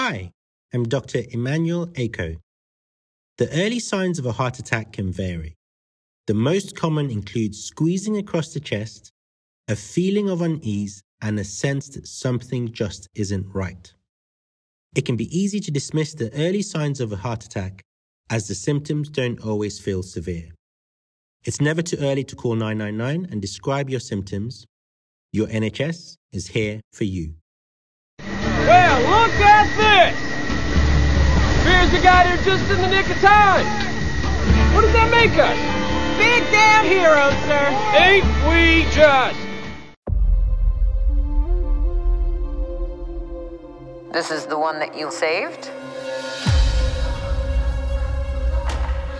Hi, I'm Dr. Emmanuel Ako. The early signs of a heart attack can vary. The most common include squeezing across the chest, a feeling of unease, and a sense that something just isn't right. It can be easy to dismiss the early signs of a heart attack as the symptoms don't always feel severe. It's never too early to call 999 and describe your symptoms. Your NHS is here for you. Well, look at this! Spears the got here just in the nick of time. What does that make us? Big damn heroes, sir. Ain't we just? This is the one that you saved?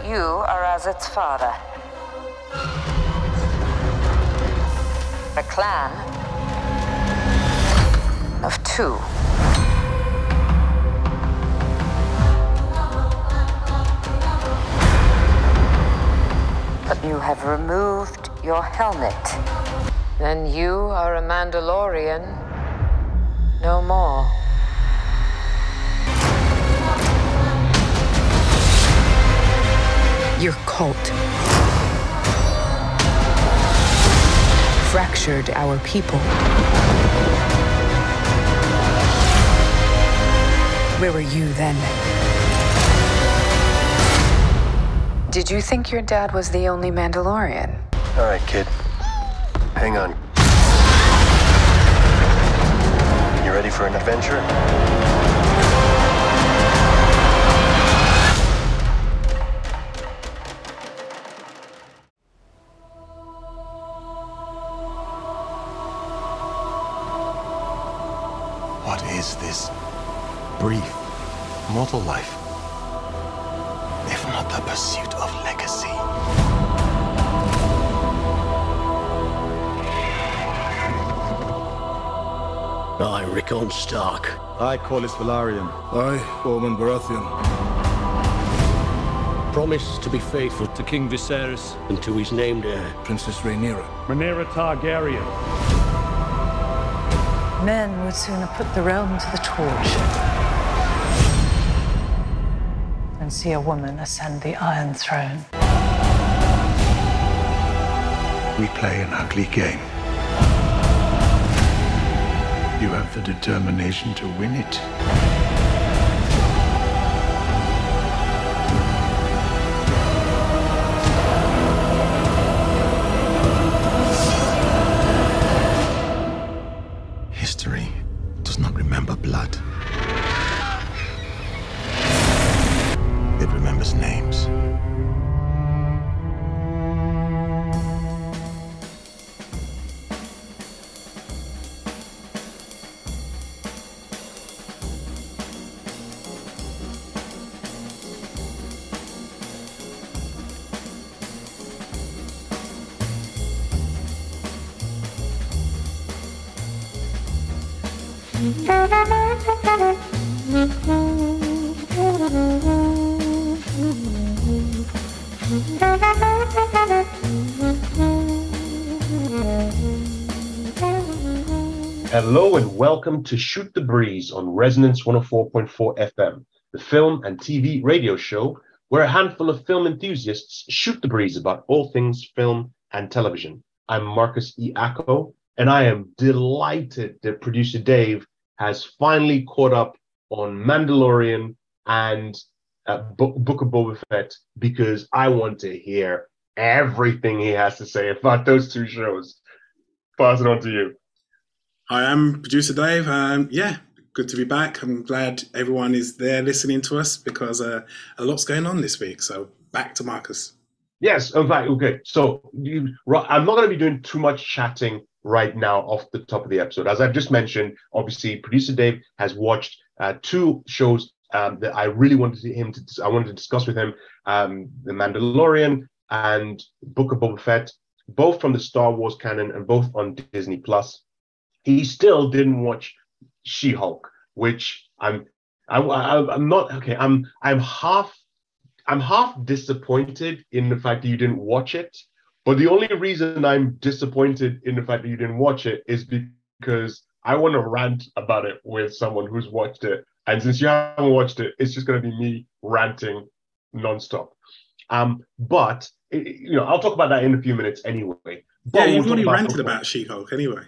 You are as its father. A clan of two. But you have removed your helmet. Then you are a Mandalorian no more. Your cult fractured our people. Where were you then? Did you think your dad was the only Mandalorian? All right, kid. Hang on. You ready for an adventure? What is this brief mortal life? If not the pursuit of legacy. I, Rickon Stark. I, Corlys Velaryon. I, Ormond Baratheon. Promise to be faithful to King Viserys and to his named heir, Princess Rhaenyra. Rhaenyra Targaryen. Men would sooner put the realm to the torch than see a woman ascend the Iron Throne. We play an ugly game. You have the determination to win it. Hello and welcome to Shoot the Breeze on Resonance 104.4 FM, the film and TV radio show where a handful of film enthusiasts shoot the breeze about all things film and television. I'm Marcus E. Acko, and I am delighted that producer Dave has finally caught up on Mandalorian and uh, Bo- Book of Boba Fett because I want to hear everything he has to say about those two shows. Pass it on to you. Hi, I'm producer Dave. Um, yeah, good to be back. I'm glad everyone is there listening to us because uh, a lot's going on this week. So back to Marcus. Yes, in fact, okay. So you, I'm not going to be doing too much chatting right now off the top of the episode. As I've just mentioned, obviously, producer Dave has watched uh, two shows um, that I really wanted him to. I wanted to discuss with him: um, The Mandalorian and Book of Boba Fett, both from the Star Wars canon and both on Disney Plus he still didn't watch She-Hulk, which I'm I, I'm not okay. I'm I'm half I'm half disappointed in the fact that you didn't watch it. But the only reason I'm disappointed in the fact that you didn't watch it is because I want to rant about it with someone who's watched it And since you haven't watched it, it's just going to be me ranting nonstop. Um, but it, you know, I'll talk about that in a few minutes anyway. But yeah, you've we'll already ranted about She-Hulk anyway.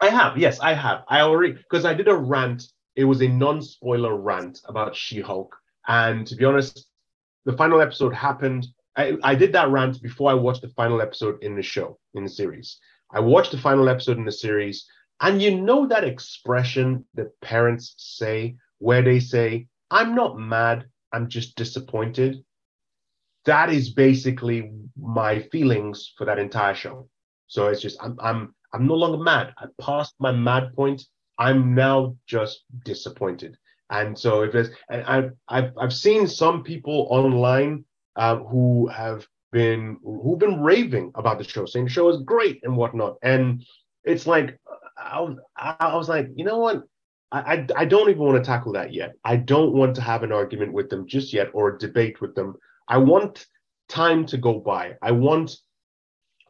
I have, yes, I have. I already because I did a rant. It was a non-spoiler rant about She-Hulk, and to be honest, the final episode happened. I, I did that rant before I watched the final episode in the show in the series. I watched the final episode in the series, and you know that expression that parents say where they say, "I'm not mad, I'm just disappointed." That is basically my feelings for that entire show. So it's just I'm I'm I'm no longer mad. I passed my mad point. I'm now just disappointed. And so if there's, and I've, I've, I've seen some people online uh, who have been, who've been raving about the show, saying the show is great and whatnot. And it's like, I was, I was like, you know what? I, I don't even want to tackle that yet. I don't want to have an argument with them just yet or a debate with them. I want time to go by. I want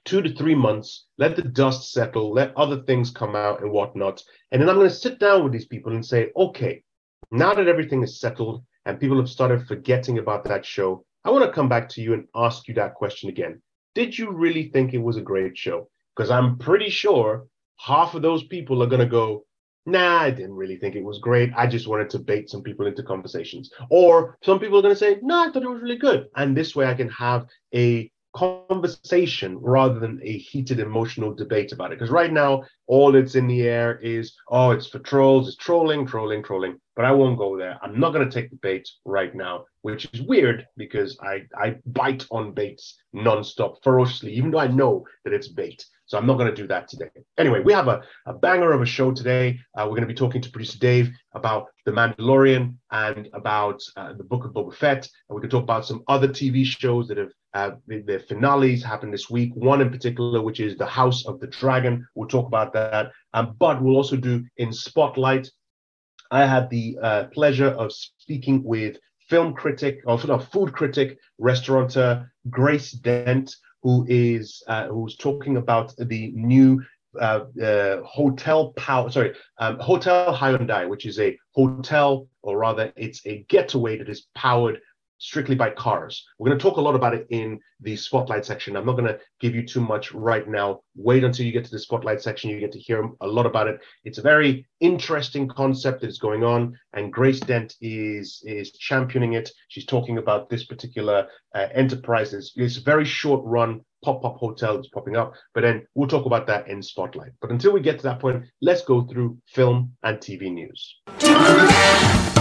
two to three months, let the dust settle, let other things come out and whatnot. And then I'm going to sit down with these people and say, okay, now that everything is settled and people have started forgetting about that show, I want to come back to you and ask you that question again. Did you really think it was a great show? Because I'm pretty sure half of those people are going to go, nah, I didn't really think it was great. I just wanted to bait some people into conversations. Or some people are going to say, no, I thought it was really good. And this way I can have a conversation rather than a heated emotional debate about it. Because right now, all it's in the air is, oh, it's for trolls, it's trolling, trolling, trolling. But I won't go there. I'm not going to take the bait right now, which is weird because I, I bite on baits nonstop, ferociously, even though I know that it's bait. So I'm not going to do that today. Anyway, we have a, a banger of a show today. Uh, we're going to be talking to producer Dave about The Mandalorian and about uh, the Book of Boba Fett. And we can talk about some other TV shows that have uh, the, the, finales happened this week. One in particular, which is The House of the Dragon. We'll talk about that. Um, but we'll also do in Spotlight. I had the uh, pleasure of speaking with film critic, or no, food critic, restaurateur Grace Dent, who is uh, who's talking about the new uh, uh, hotel power sorry um, hotel Hyundai, which is a hotel or rather it's a getaway that is powered strictly by cars. We're going to talk a lot about it in the spotlight section. I'm not going to give you too much right now. Wait until you get to the spotlight section. You get to hear a lot about it. It's a very interesting concept that's going on, and Grace Dent is is championing it. She's talking about this particular uh, enterprise. It's, it's a very short run pop-up hotel that's popping up, but then we'll talk about that in spotlight. But until we get to that point, let's go through film and TV news.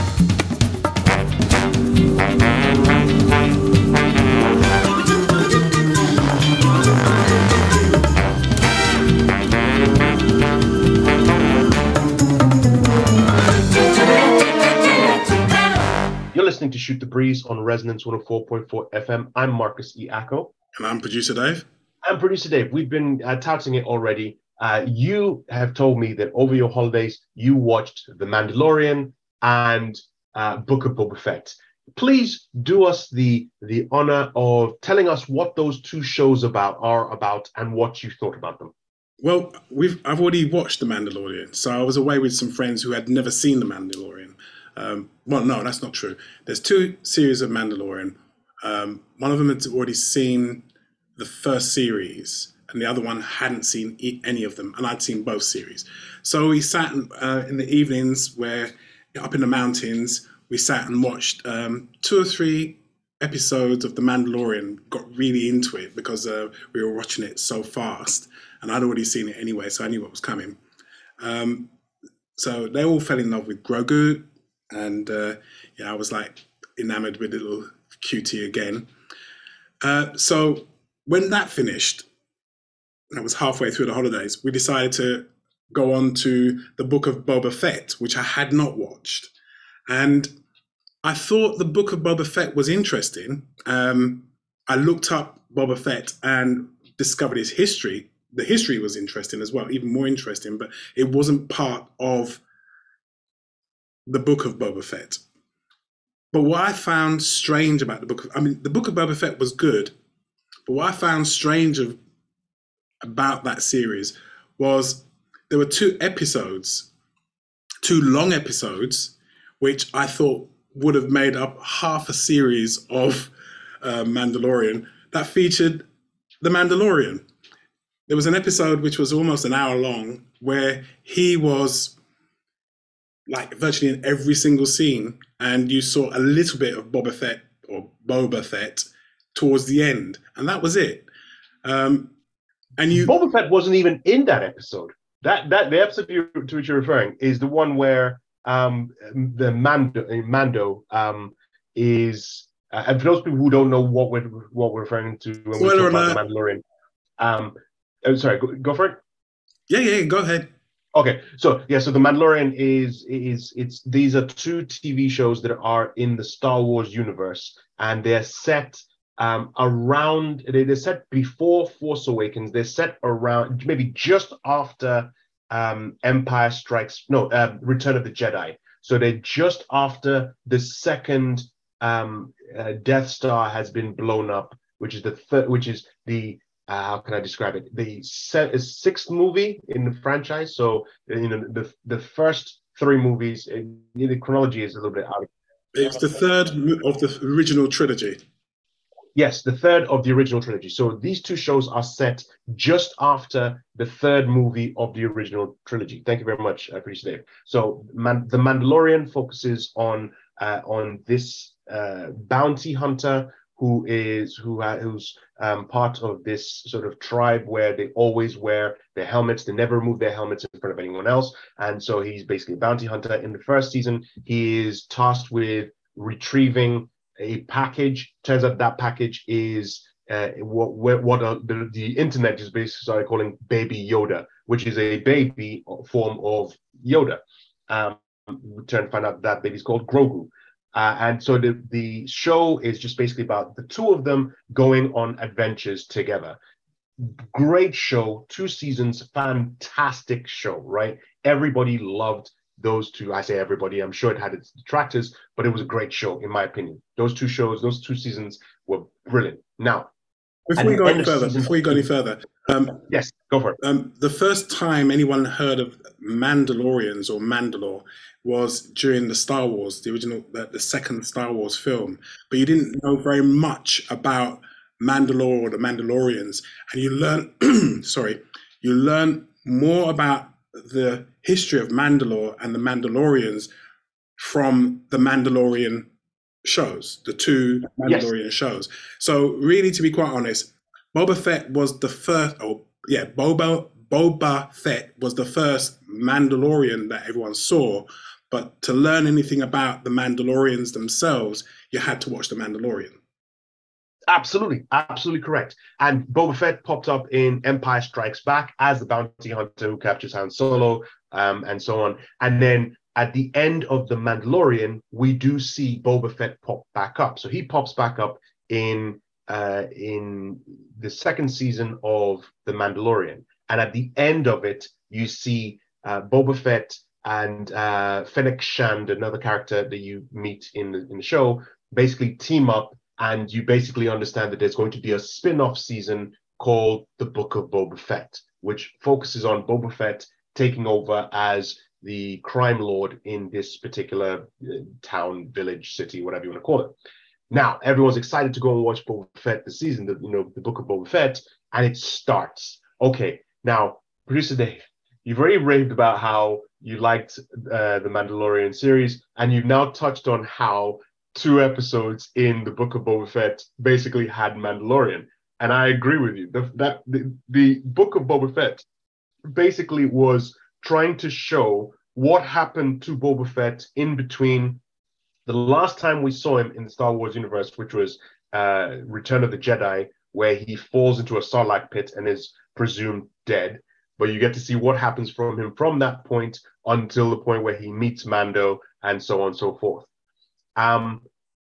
Listening to Shoot the Breeze on Resonance 104.4 FM. I'm Marcus E. Acko. And I'm producer Dave. I'm producer Dave. We've been uh, touting it already. Uh, you have told me that over your holidays, you watched The Mandalorian and uh, Book of Boba Fett. Please do us the the honor of telling us what those two shows about are about and what you thought about them. Well, we've I've already watched The Mandalorian, so I was away with some friends who had never seen The Mandalorian. Um, well, no, that's not true. There's two series of Mandalorian. Um, one of them had already seen the first series, and the other one hadn't seen any of them, and I'd seen both series. So we sat uh, in the evenings, where up in the mountains, we sat and watched um, two or three episodes of The Mandalorian. Got really into it because uh, we were watching it so fast, and I'd already seen it anyway, so I knew what was coming. Um, so they all fell in love with Grogu, and uh, yeah, I was like enamored with little cutie again. Uh, so when that finished, that was halfway through the holidays, we decided to go on to the book of Boba Fett, which I had not watched. And I thought the book of Boba Fett was interesting. Um, I looked up Boba Fett and discovered his history. The history was interesting as well, even more interesting, but it wasn't part of the book of Boba Fett. But what I found strange about the book, of, I mean, the book of Boba Fett was good, but what I found strange of, about that series was there were two episodes, two long episodes, which I thought would have made up half a series of uh, Mandalorian that featured the Mandalorian. There was an episode which was almost an hour long where he was like virtually in every single scene, and you saw a little bit of Boba Fett or Boba Fett towards the end, and that was it. Um, and you Boba Fett wasn't even in that episode. That that the episode you, to which you're referring is the one where um, the Mando Mando um, is uh, and for those people who don't know what we're what we're referring to when we talk about the Mandalorian, um, oh, sorry, go, go for it. Yeah, yeah, go ahead. Okay, so yeah, so the Mandalorian is is it's these are two TV shows that are in the Star Wars universe, and they're set um, around they, they're set before Force Awakens. They're set around maybe just after um, Empire Strikes, no, uh, Return of the Jedi. So they're just after the second um, uh, Death Star has been blown up, which is the third, which is the uh, how can I describe it? The set, sixth movie in the franchise. So you know the the first three movies, it, the chronology is a little bit out. Of- it's the third of the original trilogy. Yes, the third of the original trilogy. So these two shows are set just after the third movie of the original trilogy. Thank you very much, uh, Chris Dave. So Man- the Mandalorian focuses on uh, on this uh, bounty hunter who is who who's um, part of this sort of tribe where they always wear their helmets. They never remove their helmets in front of anyone else. And so he's basically a bounty hunter. In the first season, he is tasked with retrieving a package. Turns out that package is uh, what what, uh, the, the internet is basically started calling Baby Yoda, which is a baby form of Yoda. Um, we turn find out that baby's called Grogu. Uh, and so the, the show is just basically about the two of them going on adventures together. Great show, two seasons, fantastic show, right? Everybody loved those two. I say everybody, I'm sure it had its detractors, but it was a great show, in my opinion. Those two shows, those two seasons were brilliant. Now, before we go any further, before we go any further, um, yes, go for it. Um, the first time anyone heard of Mandalorians or Mandalore was during the Star Wars, the original, the, the second Star Wars film, but you didn't know very much about Mandalore or the Mandalorians, and you learn, sorry, you learn more about the history of Mandalore and the Mandalorians from the Mandalorian shows, the two Mandalorian yes. shows. So really, to be quite honest, Boba Fett was the first. Oh, yeah, Boba Boba Fett was the first Mandalorian that everyone saw. But to learn anything about the Mandalorians themselves, you had to watch The Mandalorian. Absolutely, absolutely correct. And Boba Fett popped up in Empire Strikes Back as the bounty hunter who captures Han Solo, um, and so on. And then at the end of The Mandalorian, we do see Boba Fett pop back up. So he pops back up in uh, in the second season of The Mandalorian. And at the end of it, you see uh, Boba Fett and uh, Fennec Shand, another character that you meet in the, in the show, basically team up. And you basically understand that there's going to be a spin off season called The Book of Boba Fett, which focuses on Boba Fett taking over as the crime lord in this particular uh, town, village, city, whatever you want to call it. Now, everyone's excited to go and watch Boba Fett the season, the, you know, the book of Boba Fett, and it starts. Okay, now, producer Dave, you've already raved about how you liked uh, the Mandalorian series, and you've now touched on how two episodes in the book of Boba Fett basically had Mandalorian. And I agree with you. The, that the, the book of Boba Fett basically was trying to show what happened to Boba Fett in between the last time we saw him in the Star Wars universe, which was uh, Return of the Jedi, where he falls into a sarlacc pit and is presumed dead. But you get to see what happens from him from that point until the point where he meets Mando and so on and so forth. Um,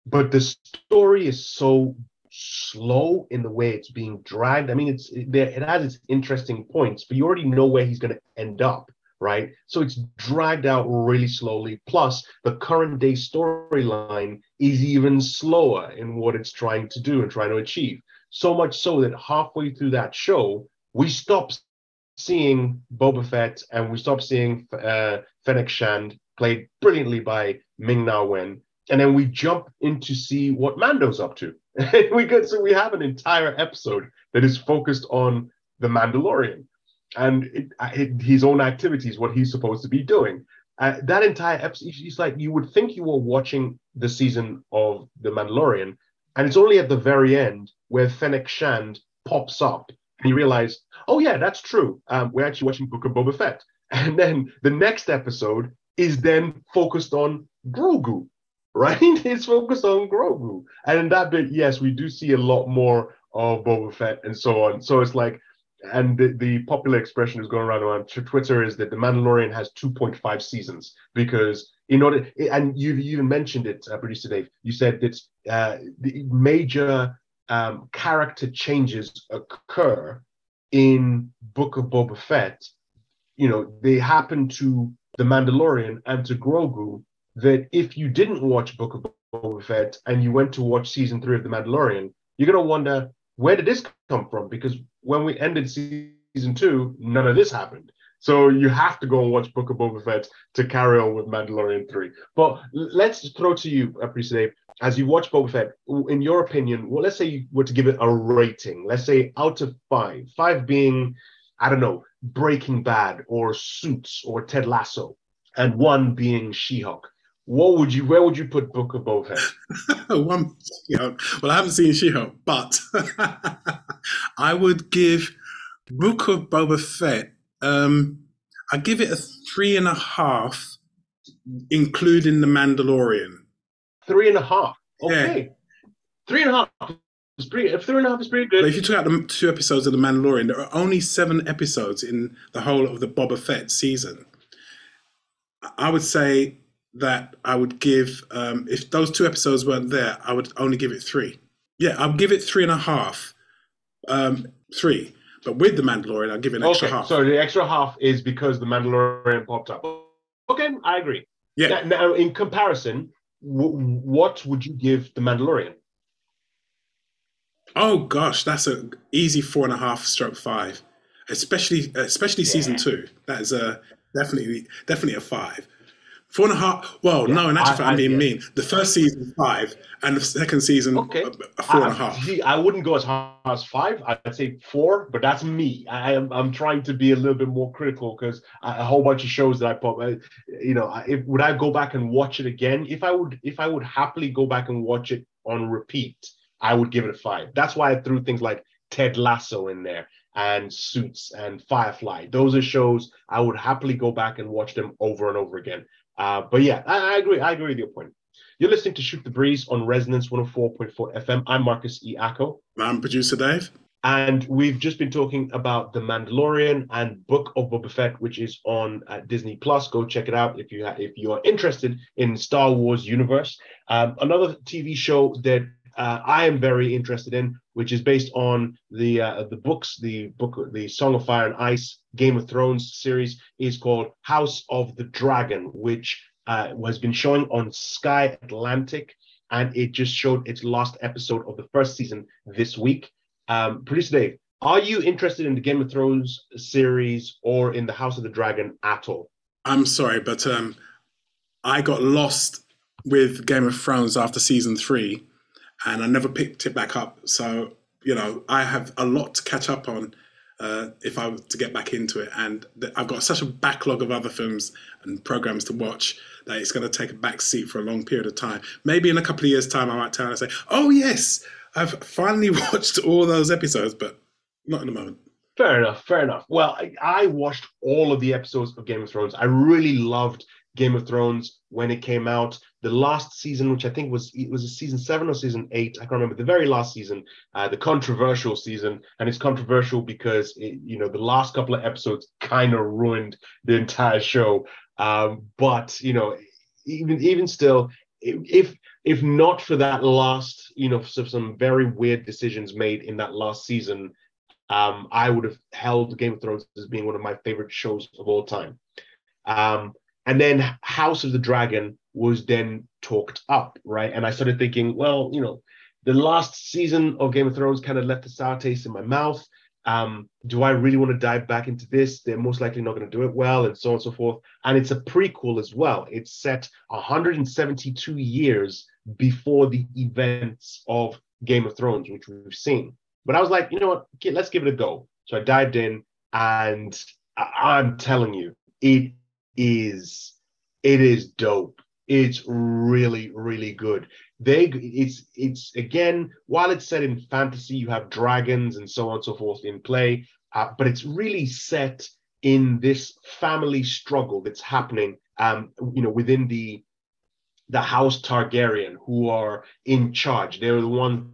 but the story is so slow in the way it's being dragged. I mean, it's it, it has its interesting points, but you already know where he's going to end up right? So it's dragged out really slowly. Plus, the current day storyline is even slower in what it's trying to do and trying to achieve. So much so that halfway through that show, we stop seeing Boba Fett and we stop seeing uh, Fennec Shand, played brilliantly by Ming Na Wen, and then we jump in to see what Mando's up to. we get so we have an entire episode that is focused on the Mandalorian and it, it, his own activities, what he's supposed to be doing. Uh, that entire episode, it's like you would think you were watching the season of The Mandalorian, and it's only at the very end where Fennec Shand pops up, and you realize, oh yeah, that's true. Um, we're actually watching Book of Boba Fett, and then the next episode is then focused on Grogu, right? It's focused on Grogu, and in that bit, yes, we do see a lot more of Boba Fett and so on. So it's like and the, the popular expression is going around on Twitter is that the Mandalorian has 2.5 seasons because in order, and you even mentioned it, uh, producer Dave, you said that uh, the major um, character changes occur in Book of Boba Fett. You know, they happen to the Mandalorian and to Grogu. That if you didn't watch Book of Boba Fett and you went to watch season three of The Mandalorian, you're gonna wonder where did this come from? Because when we ended season two, none of this happened. So you have to go and watch Book of Boba Fett to carry on with Mandalorian 3. But let's throw to you, Dave, as you watch Boba Fett, in your opinion, well, let's say you were to give it a rating, let's say out of five, five being, I don't know, Breaking Bad or Suits or Ted Lasso, and one being She-Hulk what would you where would you put Book of Boba Fett? One, know, well, I haven't seen She-Hulk, but I would give Book of Boba Fett. Um, I give it a three and a half, including the Mandalorian. Three and a half. Okay, yeah. three and a half. Is pretty, three and a half is pretty good. But if you took out the two episodes of The Mandalorian, there are only seven episodes in the whole of the Boba Fett season. I would say that I would give um, if those two episodes weren't there, I would only give it three. Yeah, I'll give it three and a half. Um, three. But with the Mandalorian, I'll give it an extra half. So the extra half is because the Mandalorian popped up. Okay, I agree. Yeah. Now, now in comparison, w- what would you give the Mandalorian? Oh gosh, that's an easy four and a half stroke five, especially especially yeah. season two. That is a definitely definitely a five. Four and a half. Well, yeah, no, in actual fact, I'm being yeah. mean. The first season five, and the second season okay. Uh, a four and a half. I wouldn't go as high as five. I'd say four, but that's me. I am I'm trying to be a little bit more critical because a whole bunch of shows that I put. Uh, you know, if would I go back and watch it again? If I would, if I would happily go back and watch it on repeat, I would give it a five. That's why I threw things like Ted Lasso in there and Suits and Firefly. Those are shows I would happily go back and watch them over and over again. Uh, but yeah, I, I, agree. I agree with your point. You're listening to Shoot the Breeze on Resonance 104.4 FM. I'm Marcus E. Acko. I'm producer Dave. And we've just been talking about The Mandalorian and Book of Boba Fett, which is on uh, Disney Plus. Go check it out if you ha- if you are interested in Star Wars universe. Um, another TV show that uh, I am very interested in, which is based on the uh, the books, the book, the Song of Fire and Ice, Game of Thrones series, is called House of the Dragon, which uh, has been showing on Sky Atlantic, and it just showed its last episode of the first season this week. Um, Producer Dave, are you interested in the Game of Thrones series or in the House of the Dragon at all? I'm sorry, but um, I got lost with Game of Thrones after season three and I never picked it back up. So you know, I have a lot to catch up on uh, if I were to get back into it, and th- I've got such a backlog of other films and programs to watch that it's going to take a back seat for a long period of time. Maybe in a couple of years' time, I might turn and say, "Oh yes, I've finally watched all those episodes," but not in the moment. Fair enough. Fair enough. Well, I, I watched all of the episodes of Game of Thrones. I really loved Game of Thrones when it came out. The last season, which I think was it was a season seven or season eight, I can't remember. The very last season, uh, the controversial season, and it's controversial because it, you know the last couple of episodes kind of ruined the entire show. Um, but you know, even even still, if if not for that last, you know, some very weird decisions made in that last season, um, I would have held Game of Thrones as being one of my favorite shows of all time. Um, and then House of the Dragon was then talked up, right? And I started thinking, well, you know, the last season of Game of Thrones kind of left a sour taste in my mouth. um, do I really want to dive back into this? They're most likely not going to do it well, and so on and so forth. And it's a prequel as well. It's set 172 years before the events of Game of Thrones, which we've seen. But I was like, you know what? Okay, let's give it a go. So I dived in, and I- I'm telling you, it is, it is dope. It's really, really good. They, it's, it's again, while it's set in fantasy, you have dragons and so on and so forth in play, uh, but it's really set in this family struggle that's happening, um, you know, within the the House Targaryen who are in charge. They're the one,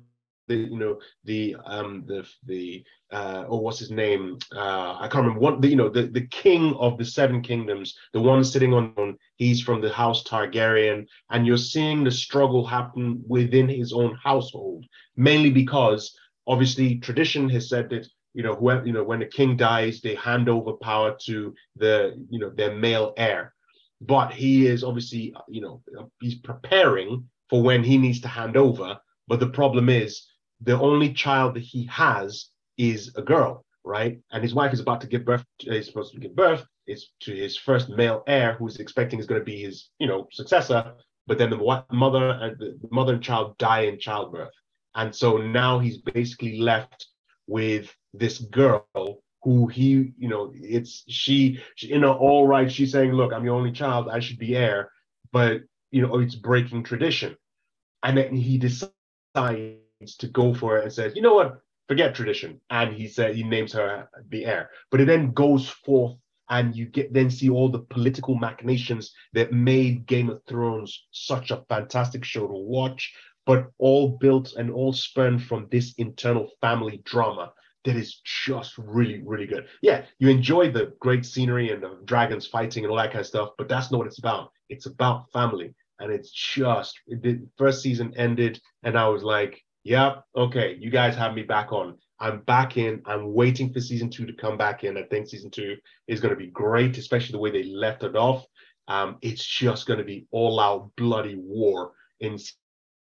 the, you know, the um, the the uh, oh, what's his name? Uh, I can't remember. One, the, you know, the the king of the Seven Kingdoms, the one sitting on, on, he's from the House Targaryen, and you're seeing the struggle happen within his own household, mainly because obviously tradition has said that you know whoever you know when the king dies, they hand over power to the you know their male heir but he is obviously, you know, he's preparing for when he needs to hand over. But the problem is, the only child that he has is a girl, right? And his wife is about to give birth. Is supposed to give birth. Is to his first male heir, who's expecting is going to be his, you know, successor. But then the mother and the mother and child die in childbirth, and so now he's basically left with this girl who he, you know, it's she, she, you know, all right, she's saying, look, I'm your only child, I should be heir, but you know, it's breaking tradition. And then he decides to go for it and says, you know what, forget tradition. And he said he names her the heir. But it then goes forth and you get then see all the political machinations that made Game of Thrones such a fantastic show to watch, but all built and all spurned from this internal family drama that is just really, really good. Yeah, you enjoy the great scenery and the dragons fighting and all that kind of stuff, but that's not what it's about. It's about family. And it's just the first season ended, and I was like, yeah, okay, you guys have me back on. I'm back in. I'm waiting for season two to come back in. I think season two is going to be great, especially the way they left it off. Um, it's just going to be all out bloody war in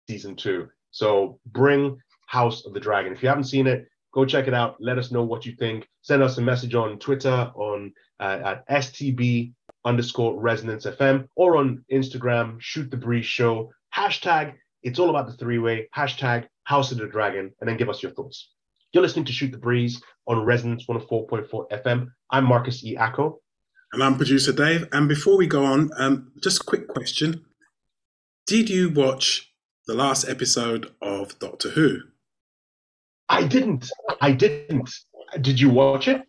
season two. So bring House of the Dragon. If you haven't seen it, Go check it out. Let us know what you think. Send us a message on Twitter on uh, at STB underscore resonance FM or on Instagram, shoot the breeze show. Hashtag it's all about the three way. Hashtag House of the Dragon, and then give us your thoughts. You're listening to Shoot the Breeze on Resonance 104.4 FM. I'm Marcus E. Acko. And I'm producer Dave. And before we go on, um, just a quick question. Did you watch the last episode of Doctor Who? I didn't. I didn't. Did you watch it?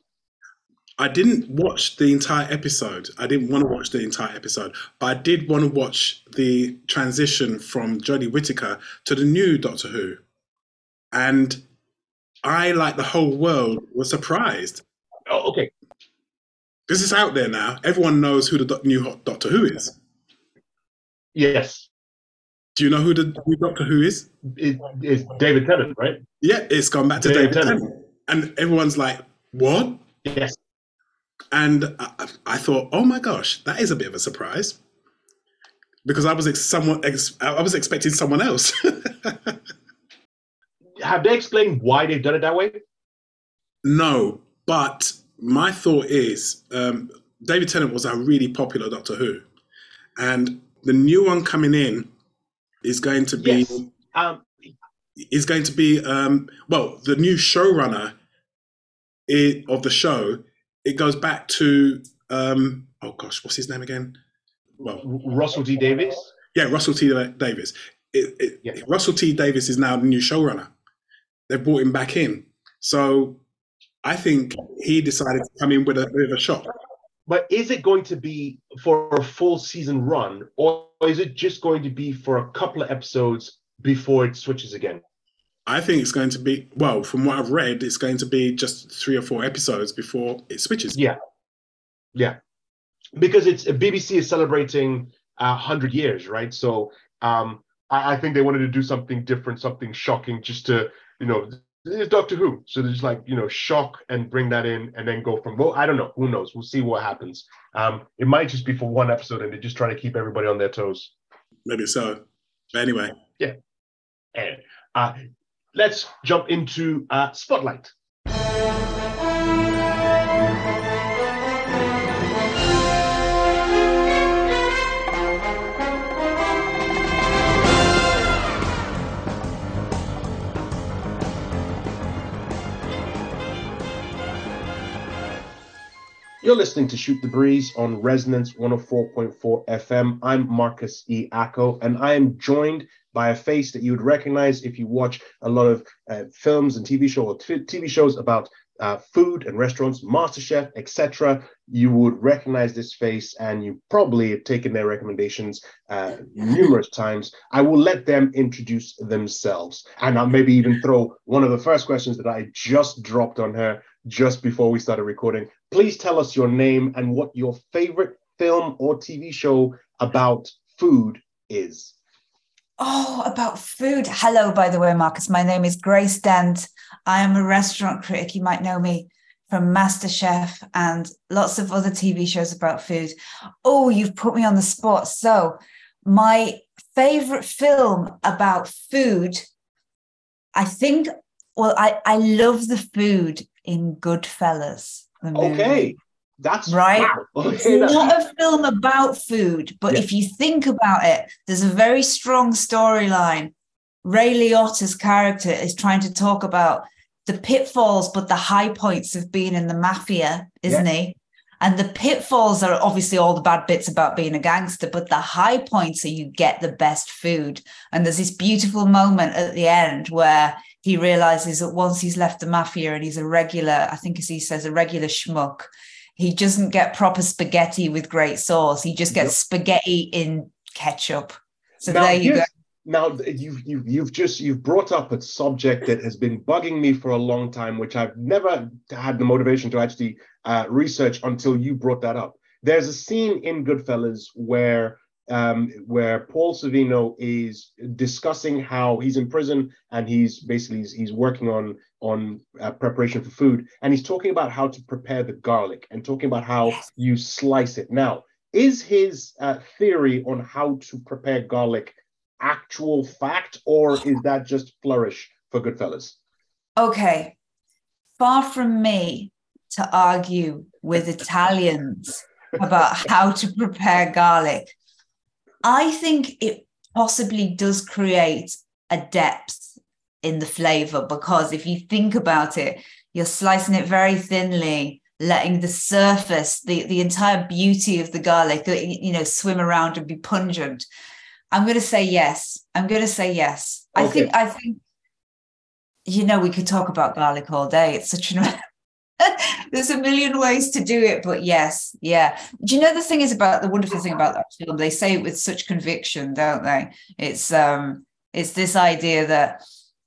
I didn't watch the entire episode. I didn't want to watch the entire episode, but I did want to watch the transition from Jodie Whittaker to the new Doctor Who. And I, like the whole world, was surprised. Oh, okay. This is out there now. Everyone knows who the new Doctor Who is. Yes. Do you know who the new Doctor Who is? It, it's David Tennant, right? Yeah, it's gone back to David, David Tennant. Tennant. And everyone's like, what? Yes. And I, I, thought, oh my gosh, that is a bit of a surprise. Because I was ex- someone ex- I was expecting someone else. Have they explained why they've done it that way? No, but my thought is um, David Tennant was a really popular Doctor Who, and the new one coming in is going to be yes. um, is going to be um, well the new showrunner of the show. It goes back to um, oh gosh, what's his name again? Well, Russell T Davies. Yeah, Russell T Davies. It, it, yeah. Russell T Davies is now the new showrunner. They've brought him back in, so I think he decided to come in with a bit of a shock. But is it going to be for a full season run, or is it just going to be for a couple of episodes before it switches again? I think it's going to be well, from what I've read, it's going to be just three or four episodes before it switches. Yeah, yeah, because it's BBC is celebrating uh, hundred years, right? So um, I, I think they wanted to do something different, something shocking, just to you know it's Doctor Who. So just like, you know, shock and bring that in and then go from, well, I don't know. Who knows? We'll see what happens. Um, it might just be for one episode and they're just trying to keep everybody on their toes. Maybe so. But anyway. Yeah. And uh, let's jump into uh, Spotlight. You're listening to Shoot the Breeze on Resonance 104.4 FM. I'm Marcus E. Acko, and I am joined by a face that you would recognize if you watch a lot of uh, films and TV shows, TV shows about uh, food and restaurants, MasterChef, etc. You would recognize this face, and you probably have taken their recommendations uh, numerous times. I will let them introduce themselves, and I'll maybe even throw one of the first questions that I just dropped on her just before we started recording. Please tell us your name and what your favorite film or TV show about food is. Oh, about food. Hello, by the way, Marcus. My name is Grace Dent. I am a restaurant critic. You might know me from MasterChef and lots of other TV shows about food. Oh, you've put me on the spot. So, my favorite film about food, I think, well, I, I love the food in Goodfellas. Okay. That's right. Wow. Okay, it's not a film about food, but Yeah. if you think about it, there's a very strong storyline. Ray Liotta's character is trying to talk about the pitfalls, but the high points of being in the mafia, isn't Yeah. he? And the pitfalls are obviously all the bad bits about being a gangster, but the high points are you get the best food. And there's this beautiful moment at the end where he realizes that once he's left the mafia and he's a regular, I think as he says, a regular schmuck, he doesn't get proper spaghetti with great sauce. He just gets spaghetti in ketchup. So now, there you go. Now you've you've you've just you've brought up a subject that has been bugging me for a long time, which I've never had the motivation to actually uh, research until you brought that up. There's a scene in Goodfellas where um, where Paul Sorvino is discussing how he's in prison and he's basically he's, he's working on on uh, preparation for food, and he's talking about how to prepare the garlic and talking about how you slice it. Now, is his uh, theory on how to prepare garlic actual fact, or is that just flourish for Goodfellas? Okay. Far from me to argue with Italians about how to prepare garlic. I think it possibly does create a depth in the flavor because if you think about it, you're slicing it very thinly, letting the surface, the, the entire beauty of the garlic, you know, swim around and be pungent. I'm going to say yes. I'm going to say yes. I think, I think, you know, we could talk about garlic all day. It's such an, there's a million ways to do it, but yes, yeah. Do you know the thing is about the wonderful thing about that film? They say it with such conviction, don't they? It's, um, it's this idea that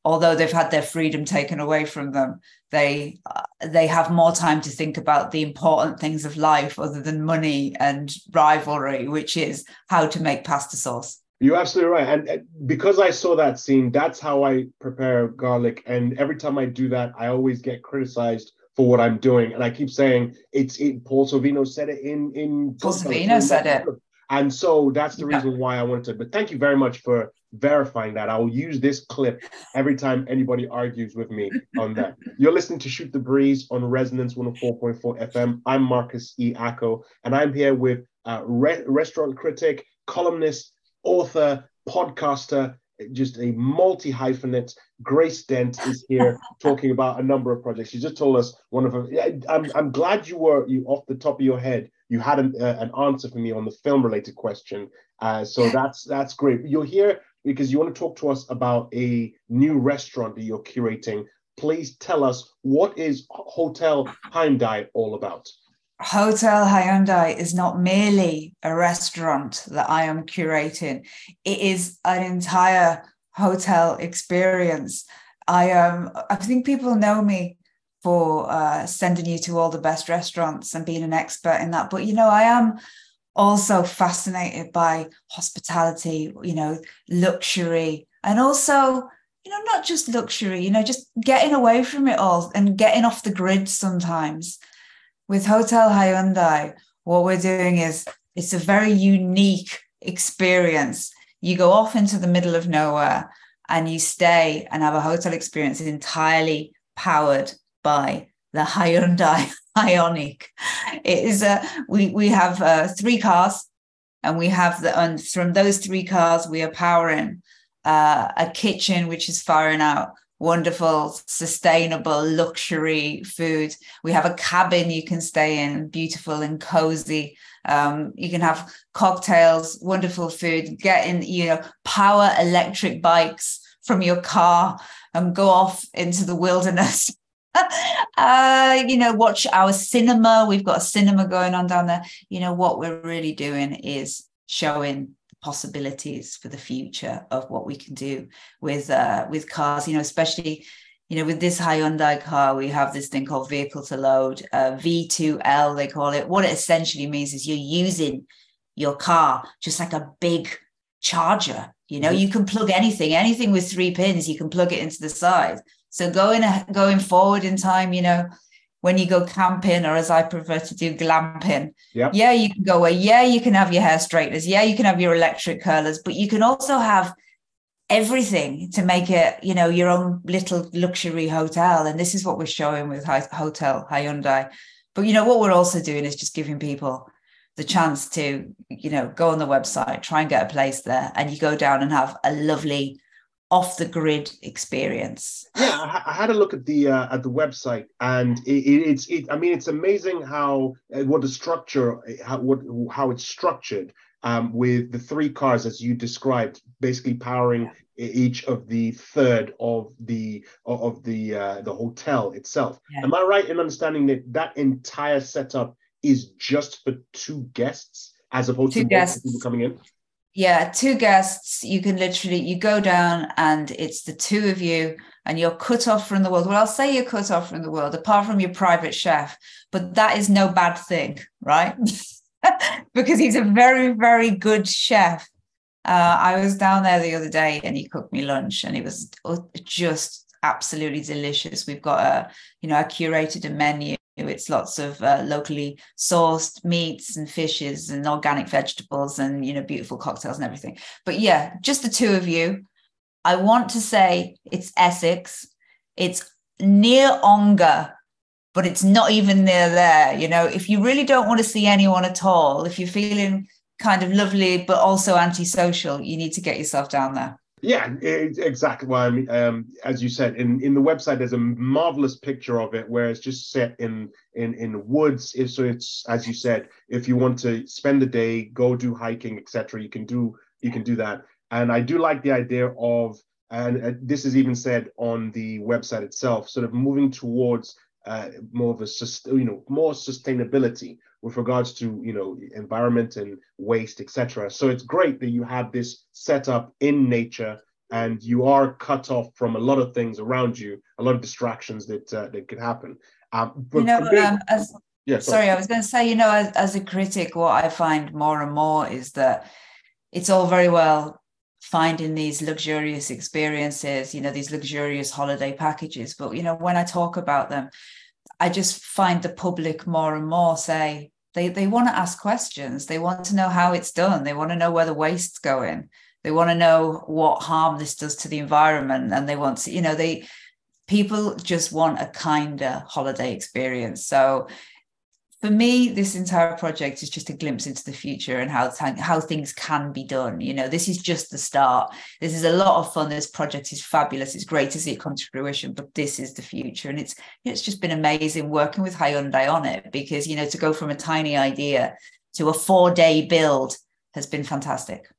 although they've had their freedom taken away from them, they uh, they have more time to think about the important things of life other than money and rivalry, which is how to make pasta sauce. You're absolutely right. And uh, because I saw that scene, that's how I prepare garlic. And every time I do that, I always get criticized for what I'm doing. And I keep saying it's it. Paul Sorvino said it in in. Paul Sorvino said it. And so that's the reason why I wanted to. But thank you very much for verifying that. I will use this clip every time anybody argues with me on that. You're listening to Shoot the Breeze on Resonance 104.4 FM. I'm Marcus E. Acko, and I'm here with uh, re- restaurant critic, columnist, author, podcaster, just a multi hyphenate. Grace Dent is here talking about a number of projects. She just told us one of. Yeah, I'm, I'm glad you were you off the top of your head. You had an, uh, an answer for me on the film related question. Uh, so that's that's great. You're here because you want to talk to us about a new restaurant that you're curating. Please tell us what is Hotel Hyundai all about. Hotel Hyundai is not merely a restaurant that I am curating. It is an entire hotel experience. I um I think people know me for uh, sending you to all the best restaurants and being an expert in that. But you know, I am also fascinated by hospitality, you know, luxury, and also, you know, not just luxury, you know, just getting away from it all and getting off the grid sometimes. With Hotel Hyundai, what we're doing is it's a very unique experience. You go off into the middle of nowhere and you stay and have a hotel experience entirely powered by the Hyundai Ioniq. It is a we we have uh, three cars, and we have the and from those three cars we are powering uh, a kitchen which is firing out wonderful, sustainable luxury food. We have a cabin you can stay in, beautiful and cozy. Um, you can have cocktails, wonderful food, get in, you know, power electric bikes from your car and go off into the wilderness. uh, you know, watch our cinema. We've got a cinema going on down there. You know, what we're really doing is showing possibilities for the future of what we can do with uh, with cars. You know, especially you know with this Hyundai car, we have this thing called vehicle to load, uh, V2L they call it. What it essentially means is you're using your car just like a big charger. You know, mm-hmm. you can plug anything, anything with three pins, you can plug it into the side. So going going forward in time, you know, when you go camping or as I prefer to do glamping. Yeah. Yeah, you can go away. Yeah, you can have your hair straighteners. Yeah, you can have your electric curlers, but you can also have everything to make it, you know, your own little luxury hotel. And this is what we're showing with Hotel Hyundai. But you know what we're also doing is just giving people the chance to, you know, go on the website, try and get a place there, and you go down and have a lovely off the grid experience. Yeah, I, I had a look at the uh, at the website, and it, it, it's it. I mean, it's amazing how uh, what the structure how what how it's structured um, with the three cars as you described, basically powering each of the third of the of the uh, the hotel itself. Yeah. Am I right in understanding that that entire setup is just for two guests as opposed two to guests. people coming in? Yeah two guests you can literally you go down and it's the two of you and you're cut off from the world. Well i'll say you're cut off from the world apart from your private chef but that is no bad thing right? Because he's a very very good chef. Uh, i was down there the other day and he cooked me lunch and it was just absolutely delicious. We've got a you know i curated a menu it's lots of uh, locally sourced meats and fishes and organic vegetables and you know beautiful cocktails and everything. But yeah, just the two of you. I want to say it's Essex. It's near Ongar, but it's not even near there. You know, if you really don't want to see anyone at all, if you're feeling kind of lovely but also antisocial, you need to get yourself down there. Yeah, exactly. Well, I mean, um, as you said, in, in the website, there's a marvelous picture of it where it's just set in in in woods. So it's as you said, if you want to spend the day, go do hiking, etc., you can do you can do that. And I do like the idea of, and this is even said on the website itself, sort of moving towards uh, more of a you know more sustainability with regards to you know environment and waste etc so it's great that you have this set up in nature and you are cut off from a lot of things around you a lot of distractions that uh, that could happen um, you know um, as yeah, sorry. sorry. i was going to say you know as, as a critic what i find more and more is that it's all very well finding these luxurious experiences you know these luxurious holiday packages but you know when i talk about them i just find the public more and more say they they want to ask questions. They want to know how it's done. They want to know where the waste's going. They want to know what harm this does to the environment and they want to you know they people just want a kinder holiday experience. So for me, this entire project is just a glimpse into the future and how how things can be done. You know, this is just the start. This is a lot of fun. This project is fabulous. It's great to see it come to fruition, but this is the future, and it's it's just been amazing working with Hyundai on it because you know to go from a tiny idea to a four day build has been fantastic.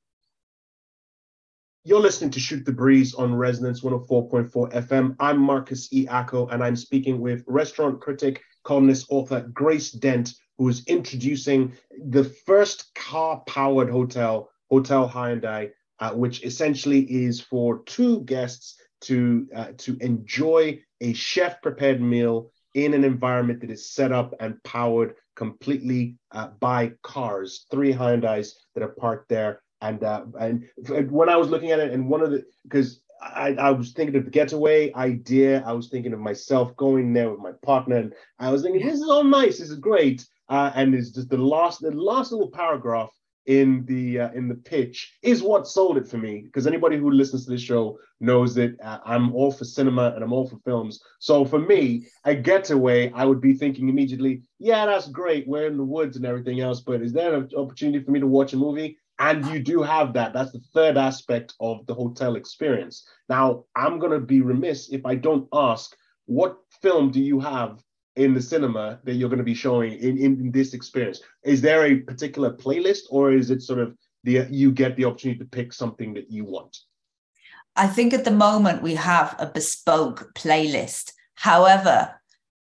You're listening to Shoot the Breeze on Resonance 104.4 FM. I'm Marcus E. Acko, and I'm speaking with restaurant critic columnist, author Grace Dent, who is introducing the first car powered hotel, Hotel Hyundai, uh, which essentially is for two guests to, uh, to enjoy a chef prepared meal in an environment that is set up and powered completely uh, by cars, three Hyundais that are parked there. And uh, and when I was looking at it, and one of the because I, I was thinking of the getaway idea. I was thinking of myself going there with my partner, and I was thinking, this is all nice. This is great. Uh, and it's just the last, the last little paragraph in the uh, in the pitch is what sold it for me. Because anybody who listens to this show knows that uh, I'm all for cinema and I'm all for films. So for me, a getaway, I would be thinking immediately, yeah, that's great. We're in the woods and everything else, but is there an opportunity for me to watch a movie? And you do have that. That's the third aspect of the hotel experience. Now, I'm going to be remiss if I don't ask what film do you have in the cinema that you're going to be showing in, in, this experience? Is there a particular playlist or is it sort of the you get the opportunity to pick something that you want? I think at the moment we have a bespoke playlist. However,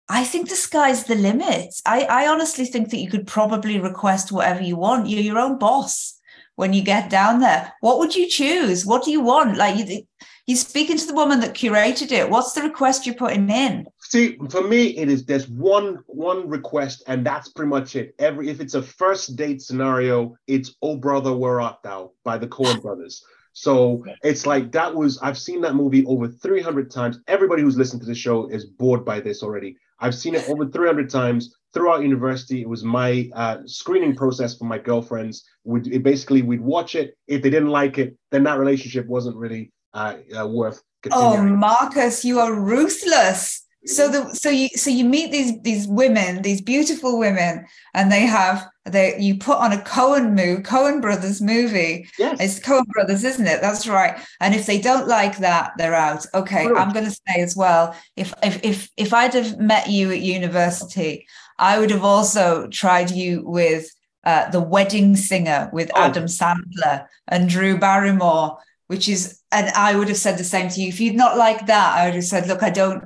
I think the sky's the limit. I, I honestly think that you could probably request whatever you want. You're your own boss when you get down there. What would you choose? What do you want? Like you, you're speaking to the woman that curated it. What's the request you're putting in? See, for me, it is there's one one request, and that's pretty much it. Every if it's a first date scenario, it's "Oh Brother, Where Art Thou" by the Coen Brothers. So it's like that was I've seen that movie over 300 times. Everybody who's listened to the show is bored by this already. I've seen it over 300 times throughout university. It was my uh, screening process for my girlfriends. We'd, basically we'd watch it. If they didn't like it, then that relationship wasn't really uh, uh, worth. Continuing. Oh, Marcus, you are ruthless. So the so you so you meet these these women, these beautiful women, and they have they you put on a Coen movie, Coen Brothers movie. Yes. It's Coen Brothers, isn't it? That's right. And if they don't like that, they're out. Okay, I'm going to say as well. If if if if I'd have met you at university, I would have also tried you with uh, The Wedding Singer with oh. Adam Sandler and Drew Barrymore, which is, and I would have said the same to you. If you'd not liked that, I would have said, look, I don't,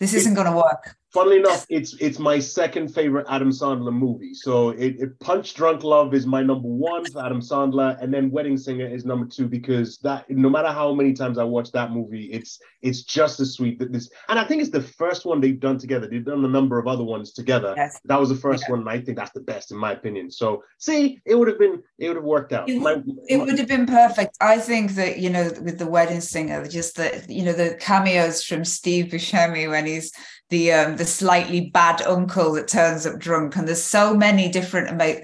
this isn't going to work funnily enough, it's it's my second favorite Adam Sandler movie. So it, it, Punch Drunk Love is my number one for Adam Sandler, and then Wedding Singer is number two because that no matter how many times I watch that movie, it's it's just as sweet that this and I think it's the first one they've done together. They've done a number of other ones together. Yes. That was the first yeah. one, and I think that's the best in my opinion. So see, it would have been it would have worked out. It, my, it would have been perfect. I think that you know with the Wedding Singer, just the you know the cameos from Steve Buscemi when he's the um, the slightly bad uncle that turns up drunk, and there's so many different. About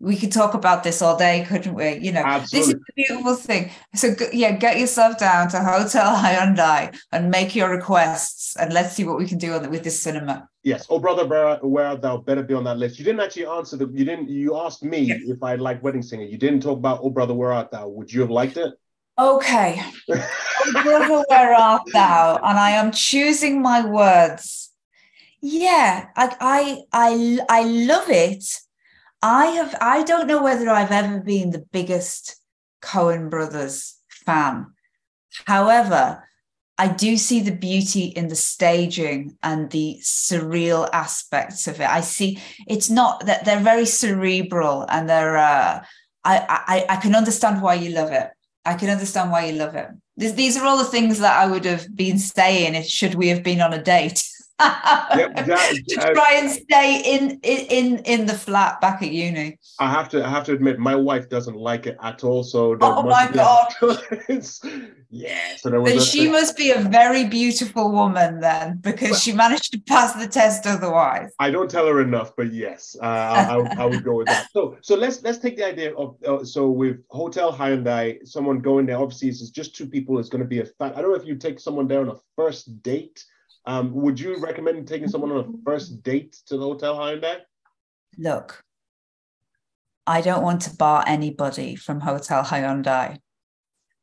we could talk about this all day, couldn't we? You know, Absolutely. this is the beautiful thing. So yeah, get yourself down to Hotel Hyundai and make your requests, and let's see what we can do on the, with this cinema. Yes. Oh, brother, where thou better be on that list. You didn't actually answer the. You didn't. You asked me yes. if I like Wedding Singer. You didn't talk about Oh, brother, where art thou? Would you have liked it? Okay. oh, brother, where art thou? And I am choosing my words yeah I, I i i love it. I have i don't know whether i've ever been the biggest coen brothers fan. However i do see the beauty in the staging and the surreal aspects of it. I see it's not that they're very cerebral and they're uh, I, I i can understand why you love it. I can understand why you love it. These are all the things that i would have been saying if should we have been on a date that, to try and stay in in in the flat back at uni. I have to I have to admit my wife doesn't like it at all. So oh my god, yeah. So there was then a, she must be a very beautiful woman then, because well, she managed to pass the test otherwise. I don't tell her enough, but yes, uh, I, I, I, would go with that. So so let's let's take the idea of uh, so with Hotel Hyundai, someone going there. Obviously, it's just two people. It's going to be a fact. I don't know if you take someone there on a first date um, would you recommend taking someone on a first date to the Hotel Hyundai? Look, I don't want to bar anybody from Hotel Hyundai.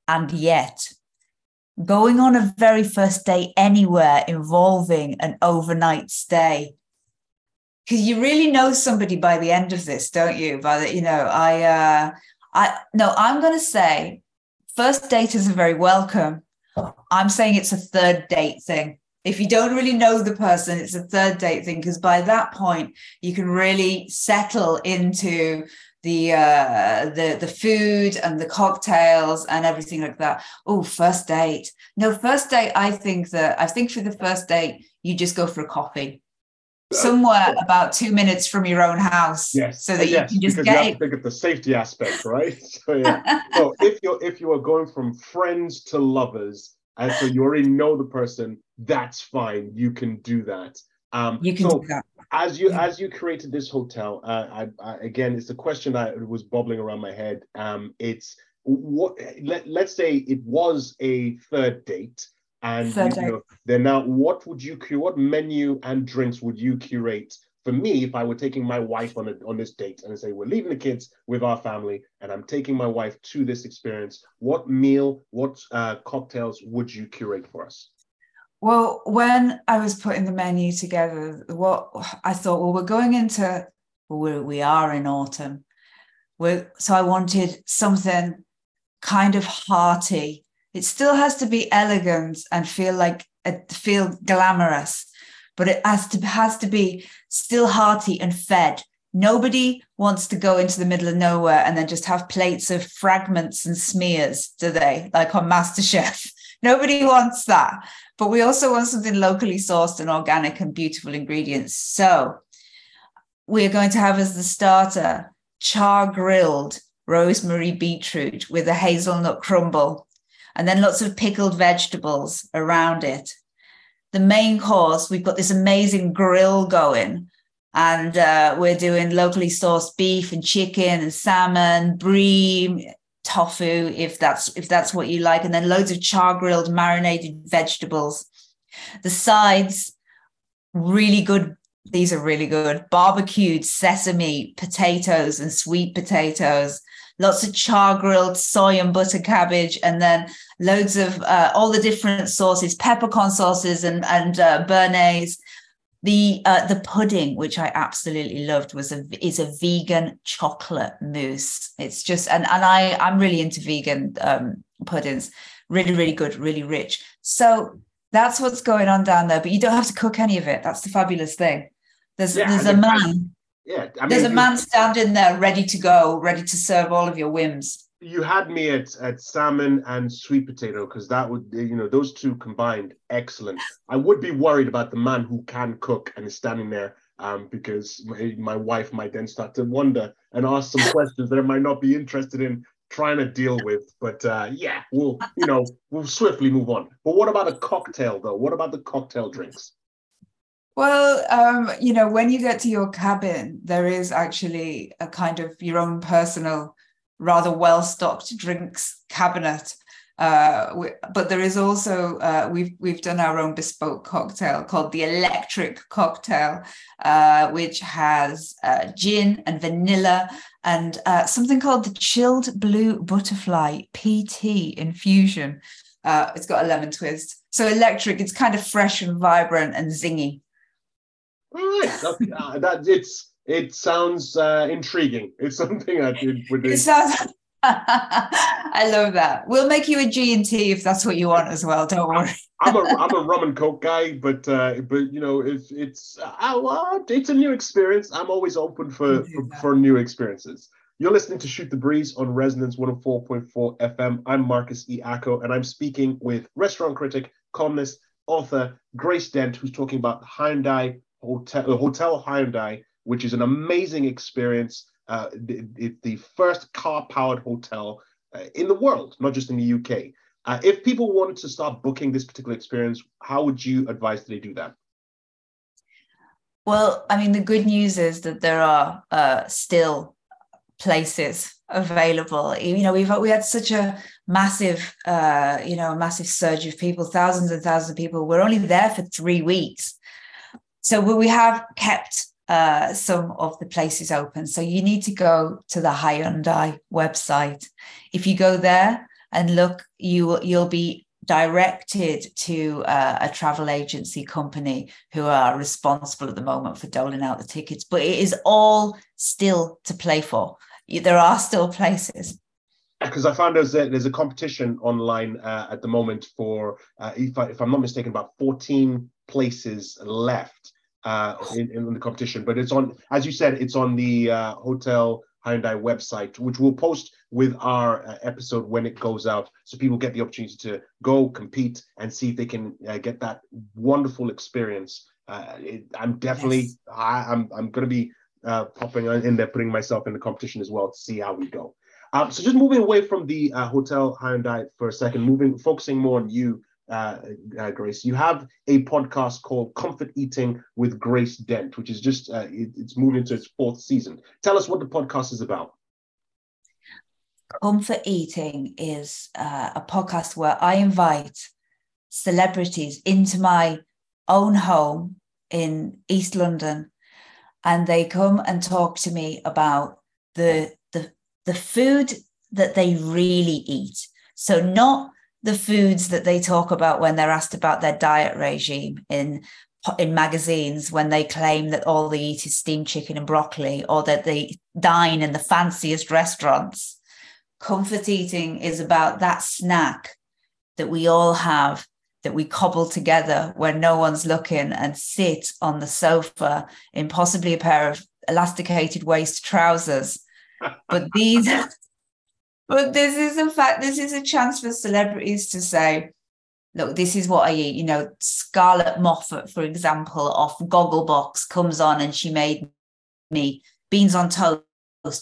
And yet, going on a very first date anywhere involving an overnight stay, because you really know somebody by the end of this, don't you? By the, you know, I, uh, I, no, I'm going to say first date is very welcome. I'm saying it's a third date thing if you don't really know the person, it's a third date thing because by that point you can really settle into the uh the the food and the cocktails and everything like that. Oh first date. No first date i think that i think for the first date you just go for a coffee. Somewhere about two minutes from your own house yes. so that yes, you can just get you have to think of the safety aspect right? So yeah. So if you're if you are going from friends to lovers and so you already know the person, that's fine. You can do that. Um, you can so do that. as you as you created this hotel, uh, I, I, again, it's a question that was bubbling around my head. Um, it's what let, let's say it was a third date, and Third you date. know, then now what would you what menu and drinks would you curate for me if I were taking my wife on a, on this date and I say we're leaving the kids with our family and I'm taking my wife to this experience? What meal, what uh, cocktails would you curate for us? Well, when I was putting the menu together, what I thought, well, we're going into, well, we're, in autumn. We're, so I wanted something kind of hearty. It still has to be elegant and feel like it feel glamorous, but it has to has to be still hearty and fed. Nobody wants to go into the middle of nowhere and then just have plates of fragments and smears, do they? Like on MasterChef. Nobody wants that. But we also want something locally sourced and organic and beautiful ingredients. So we're going to have as the starter char grilled rosemary beetroot with a hazelnut crumble, and then lots of pickled vegetables around it. The main course, we've got this amazing grill going, and uh, we're doing locally sourced beef and chicken and salmon, brie, tofu, if that's if that's what you like, and then loads of char grilled marinated vegetables. The sides, really good. These are really good. Barbecued sesame potatoes and sweet potatoes. Lots of char grilled soy and butter cabbage and then loads of uh, all the different sauces peppercorn sauces and and uh, béarnaise the uh, the pudding which i absolutely loved was a is a vegan chocolate mousse. It's just and and i i'm really into vegan um, puddings. Really really good really rich. So that's what's going on down there but you don't have to cook any of it. That's the fabulous thing. There's Yeah, there's I a mean, I- man Yeah, I mean, there's a man standing there ready to go ready to serve all of your whims you had me at, at salmon and sweet potato because that would you know those two combined excellent. I would be worried about the man who can cook and is standing there um, because my, my wife might then start to wonder and ask some questions that i might not be interested in trying to deal with. But uh, yeah we'll you know we'll swiftly move on. But what about a cocktail though? What about the cocktail drinks? Well, um, you know, when you get to your cabin, there is actually a kind of your own personal, rather well-stocked drinks cabinet. Uh, wi- but there is also uh, we've we've done our own bespoke cocktail called the Electric Cocktail, uh, which has uh, gin and vanilla and uh, something called the Chilled Blue Butterfly PT infusion. Uh, it's got a lemon twist. So electric, it's kind of fresh and vibrant and zingy. right that, that it's it sounds uh, intriguing it's something i did would It sounds. I love that. We'll make you a G and T if that's what you want as well. Don't worry. I'm a I'm a rum and coke guy, but uh, but you know if it's uh, it's a new experience. I'm always open for, for for new experiences. You're listening to Shoot the Breeze on Resonance 104.4 FM. I'm Marcus E. Acko, and I'm speaking with restaurant critic, columnist, author Grace Dent, who's talking about Hyundai Hotel, uh, Hotel Hyundai, which is an amazing experience. Uh, the, the first car-powered hotel uh, in the world, not just in the UK. Uh, if people wanted to start booking this particular experience, how would you advise they do that? Well, I mean, the good news is that there are uh, still places available. You know, we've we had such a massive, uh, you know, massive surge of people, thousands and thousands of people. We're only there for three weeks, so we have kept uh, some of the places open. So you need to go to the Hyundai website. If you go there and look, you you'll be directed to uh, a travel agency company who are responsible at the moment for doling out the tickets. But it is all still to play for. There are still places. Because I found there's a, there's a competition online uh, at the moment for, uh, if, I, if I'm not mistaken, about 14 places left uh, in, in the competition. But it's on, as you said, it's on the uh, Hotel Hyundai website, which we'll post with our uh, episode when it goes out, so people get the opportunity to go compete and see if they can uh, get that wonderful experience. Uh, it, I'm definitely, I, I'm I'm going to be uh, popping in there, putting myself in the competition as well to see how we go. Um, so just moving away from the uh, hotel Hyundai for a second, moving, focusing more on you, uh, uh, Grace, you have a podcast called Comfort Eating with Grace Dent, which is just uh, it, it's moved into its fourth season. Tell us what the podcast is about. Comfort Eating is uh, a podcast where I invite celebrities into my own home in East London, and they come and talk to me about the the the food that they really eat. So not the foods that they talk about when they're asked about their diet regime in in magazines when they claim that all they eat is steamed chicken and broccoli or that they dine in the fanciest restaurants. Comfort eating is about that snack that we all have that we cobble together when no one's looking and sit on the sofa in possibly a pair of elasticated waist trousers. But these but this is a fact this is a chance for celebrities to say look this is what i eat. You know scarlett moffatt for example off gogglebox comes on and she made me beans on toast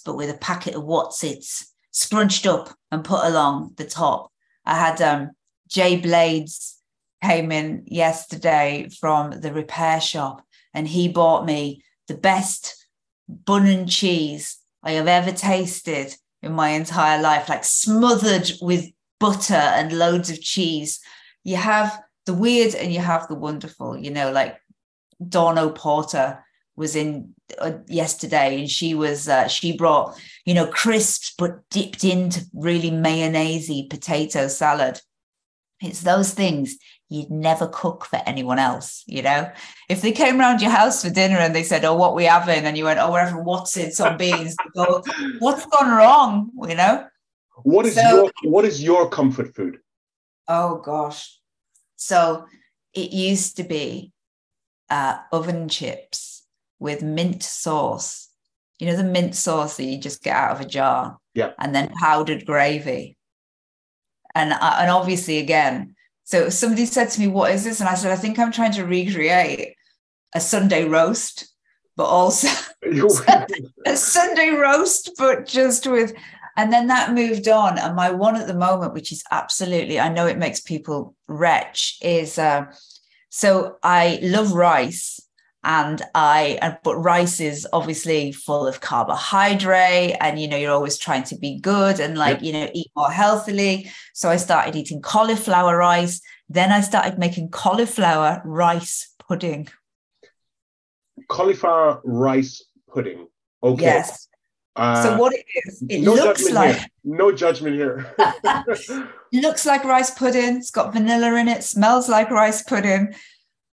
but with a packet of Wotsits scrunched up and put along the top. I had um jay blades came in yesterday from the repair shop and he bought me the best bun and cheese i have ever tasted in my entire life, like smothered with butter and loads of cheese. You have the weird and you have the wonderful, you know, like Dawn Porter was in uh, yesterday and she was uh, she brought you know crisps but dipped into really mayonnaisey potato salad it's those things you'd never cook for anyone else, you know? If they came around your house for dinner and they said, Oh, what we having? And you went, Oh, we're having Wotsits on beans. go, What's gone wrong? You know? What is so, your what is your comfort food? Oh gosh. So it used to be uh, oven chips with mint sauce. You know the mint sauce that you just get out of a jar. Yeah. And then powdered gravy. And uh, and obviously again, so somebody said to me, What is this? And I said, I think I'm trying to recreate a Sunday roast, but also a Sunday roast, but just with. And then that moved on. And my one at the moment, which is absolutely, I know it makes people retch, is uh, so I love rice and I but rice is obviously full of carbohydrate and you know you're always trying to be good and like yep. you know eat more healthily. So I started eating cauliflower rice. Then I started making cauliflower rice pudding. Cauliflower rice pudding. Okay. Yes. Uh, so what it is it no looks like here. no judgment here. Looks like rice pudding. It's got vanilla in it. Smells like rice pudding.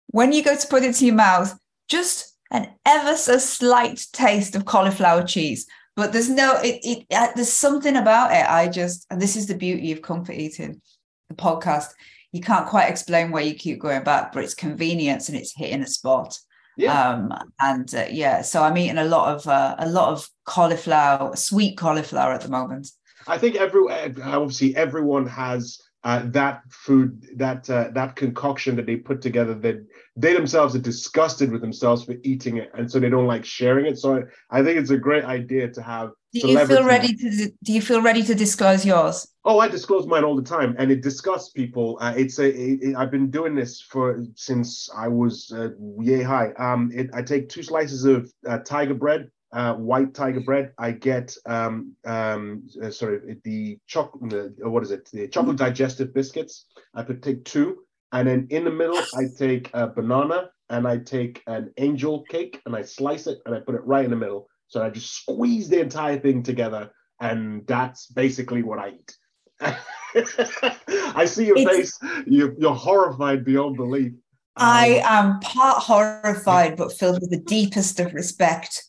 When you go to put it to your mouth just an ever so slight taste of cauliflower cheese. But there's no, it, it, uh, there's something about it. I just, and this is the beauty of comfort eating, the podcast. You can't quite explain why you keep going back, but it's convenience and it's hitting a spot. Yeah. Um, and uh, yeah, so I'm eating a lot of uh, a lot of cauliflower, sweet cauliflower at the moment. I think every obviously everyone has uh, that food, that uh, that concoction that they put together, that they themselves are disgusted with themselves for eating it, and so they don't like sharing it. So I, I think it's a great idea to have. Do you feel ready to? Do you feel ready to disclose yours? Oh, I disclose mine all the time, and it disgusts people. Uh, it's a. It, it, I've been doing this for since I was uh, yay high. Um, it, I take two slices of uh, tiger bread, uh, white tiger bread. I get um, um, uh, sorry the chocolate. Uh, what is it? The chocolate digestive biscuits. I could take two, and then in the middle I take a banana and I take an angel cake and I slice it and I put it right in the middle. So I just squeeze the entire thing together, and that's basically what I eat. I see your it's, face. You, you're horrified beyond belief. I um, am part horrified, but filled with the deepest of respect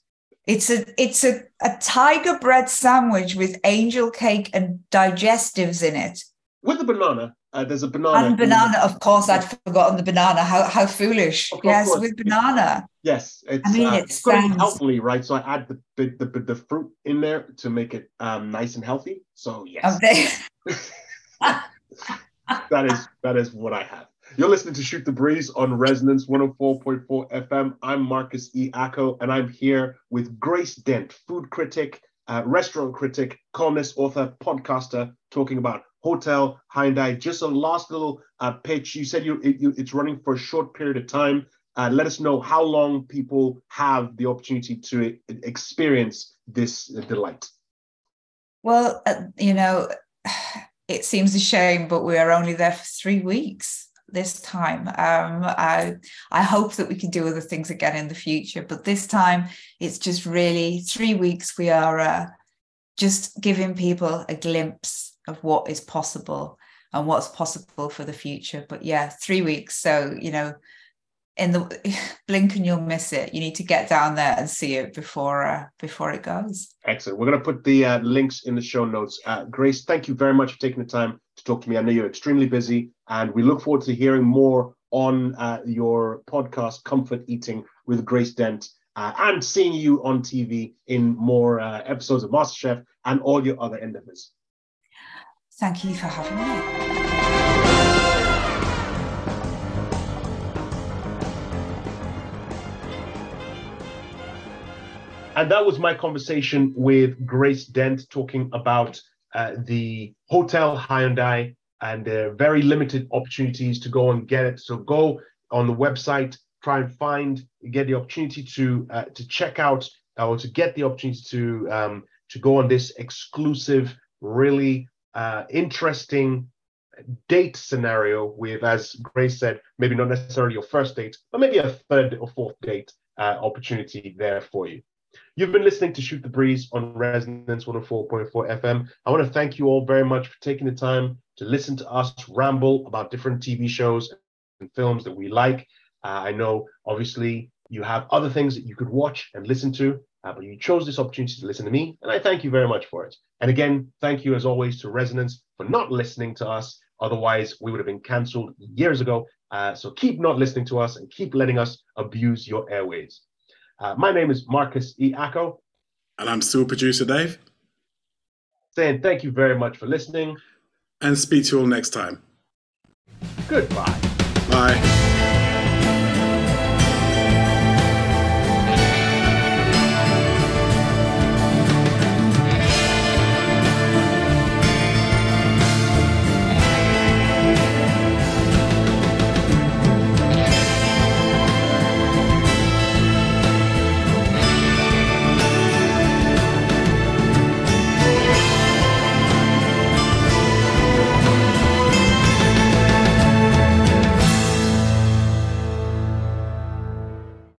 it's a it's a, a tiger bread sandwich with angel cake and digestives in it. With a banana. Uh, there's a banana. And banana, of course, I'd forgotten the banana. How how foolish! yes, with banana. Yes, it's. I mean, uh, it sounds healthily, right? So I add the the, the the, fruit in there to make it um, nice and healthy. So yes, Okay. that is that is what I have. You're listening to Shoot the Breeze on Resonance 104.4 FM. I'm Marcus E. Acko, and I'm here with Grace Dent, food critic, uh, restaurant critic, columnist, author, podcaster, talking about Hotel Hyundai. Just a last little uh, pitch. You said you, you, it's running for a short period of time. Uh, let us know how long people have the opportunity to experience this delight. Well, uh, you know, it seems a shame, but we are only there for three weeks this time. Um, I I hope that we can do other things again in the future, but this time it's just really three weeks. We are uh, just giving people a glimpse of what is possible and what's possible for the future. But yeah, three weeks. So you know, in the blink and you'll miss it. You need to get down there and see it before uh, before it goes. Excellent. We're going to put the uh, links in the show notes. Uh, Grace, thank you very much for taking the time to talk to me. I know you're extremely busy, and we look forward to hearing more on uh, your podcast, Comfort Eating with Grace Dent. Uh, and seeing you on TV in more uh, episodes of MasterChef and all your other endeavors. Thank you for having me. And that was my conversation with Grace Dent talking about uh, the Hotel Hyundai and the very limited opportunities to go and get it. So go on the website, try and find, get the opportunity to uh, to check out or to get the opportunity to um, to go on this exclusive, really uh, interesting date scenario with, as Grace said, maybe not necessarily your first date, but maybe a third or fourth date uh, opportunity there for you. You've been listening to Shoot the Breeze on Resonance 104.4 FM. I want to thank you all very much for taking the time to listen to us ramble about different TV shows and films that we like. Uh, I know, obviously, you have other things that you could watch and listen to, uh, but you chose this opportunity to listen to me, and I thank you very much for it. And again, thank you as always to Resonance for not listening to us. Otherwise, we would have been cancelled years ago. Uh, so keep not listening to us and keep letting us abuse your airways. Uh, my name is Marcus E. Acko. And I'm still producer Dave. Saying thank you very much for listening. And speak to you all next time. Goodbye. Bye.